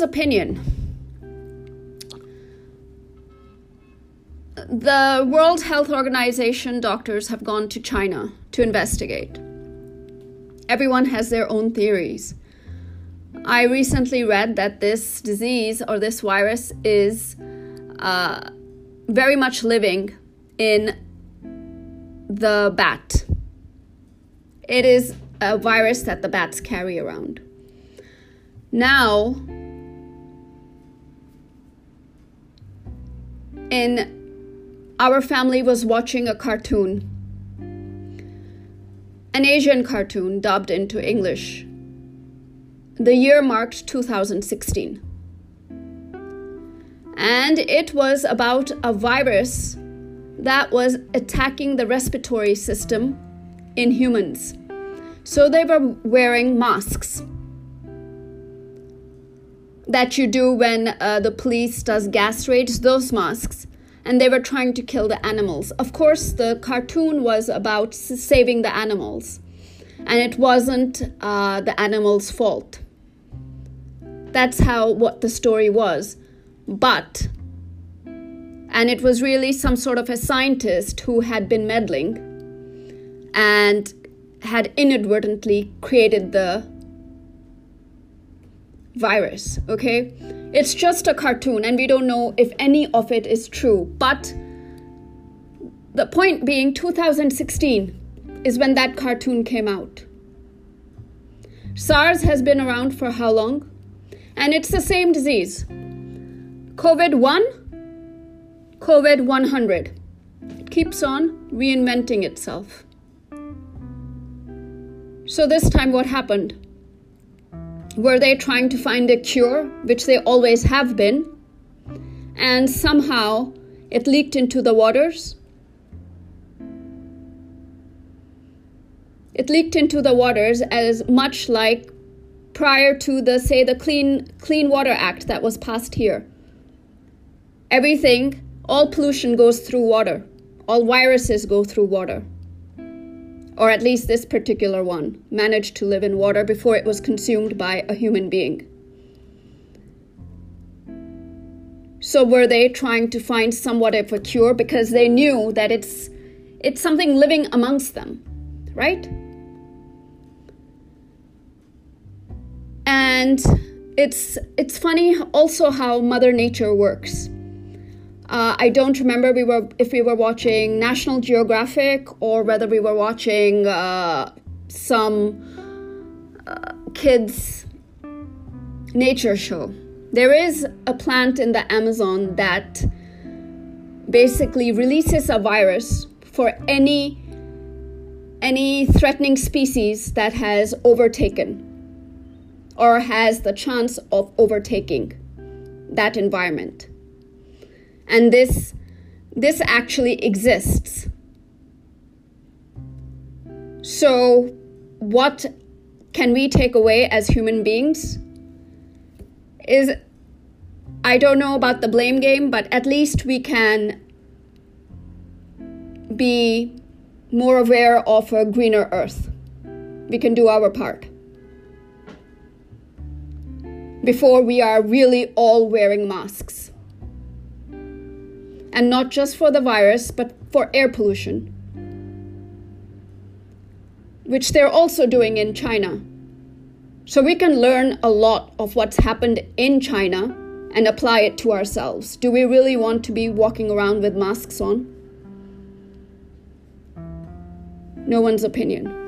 opinion. The World Health Organization doctors have gone to China to investigate. Everyone has their own theories. I recently read that this disease or this virus is uh, very much living in the bat. It is a virus that the bats carry around. Now, in our family was watching a cartoon, an Asian cartoon dubbed into English. The year marked 2016. And it was about a virus that was attacking the respiratory system in humans. So they were wearing masks that you do when uh, the police does gas raids, those masks, and they were trying to kill the animals. Of course, the cartoon was about saving the animals, and it wasn't uh, the animals' fault. That's how what the story was. But and it was really some sort of a scientist who had been meddling and had inadvertently created the virus, okay? It's just a cartoon and we don't know if any of it is true. But the point being, 2016 is when that cartoon came out. SARS has been around for how long? And it's the same disease. COVID 1, COVID 100. It keeps on reinventing itself. So, this time, what happened? Were they trying to find a cure, which they always have been, and somehow it leaked into the waters? It leaked into the waters as much like prior to the say the clean clean water act that was passed here. Everything all pollution goes through water. All viruses go through water or at least this particular one, managed to live in water before it was consumed by a human being. So were they trying to find somewhat of a cure because they knew that it's it's something living amongst them, right? And it's it's funny also how Mother Nature works. Uh, I don't remember we were if we were watching National Geographic or whether we were watching uh, some uh, kids nature show. There is a plant in the Amazon that basically releases a virus for any any threatening species that has overtaken or has the chance of overtaking that environment and this this actually exists. So what can we take away as human beings is i don't know about the blame game but at least we can be more aware of a greener earth. We can do our part. Before we are really all wearing masks and not just for the virus, but for air pollution, which they're also doing in China. So we can learn a lot of what's happened in China and apply it to ourselves. Do we really want to be walking around with masks on? No one's opinion.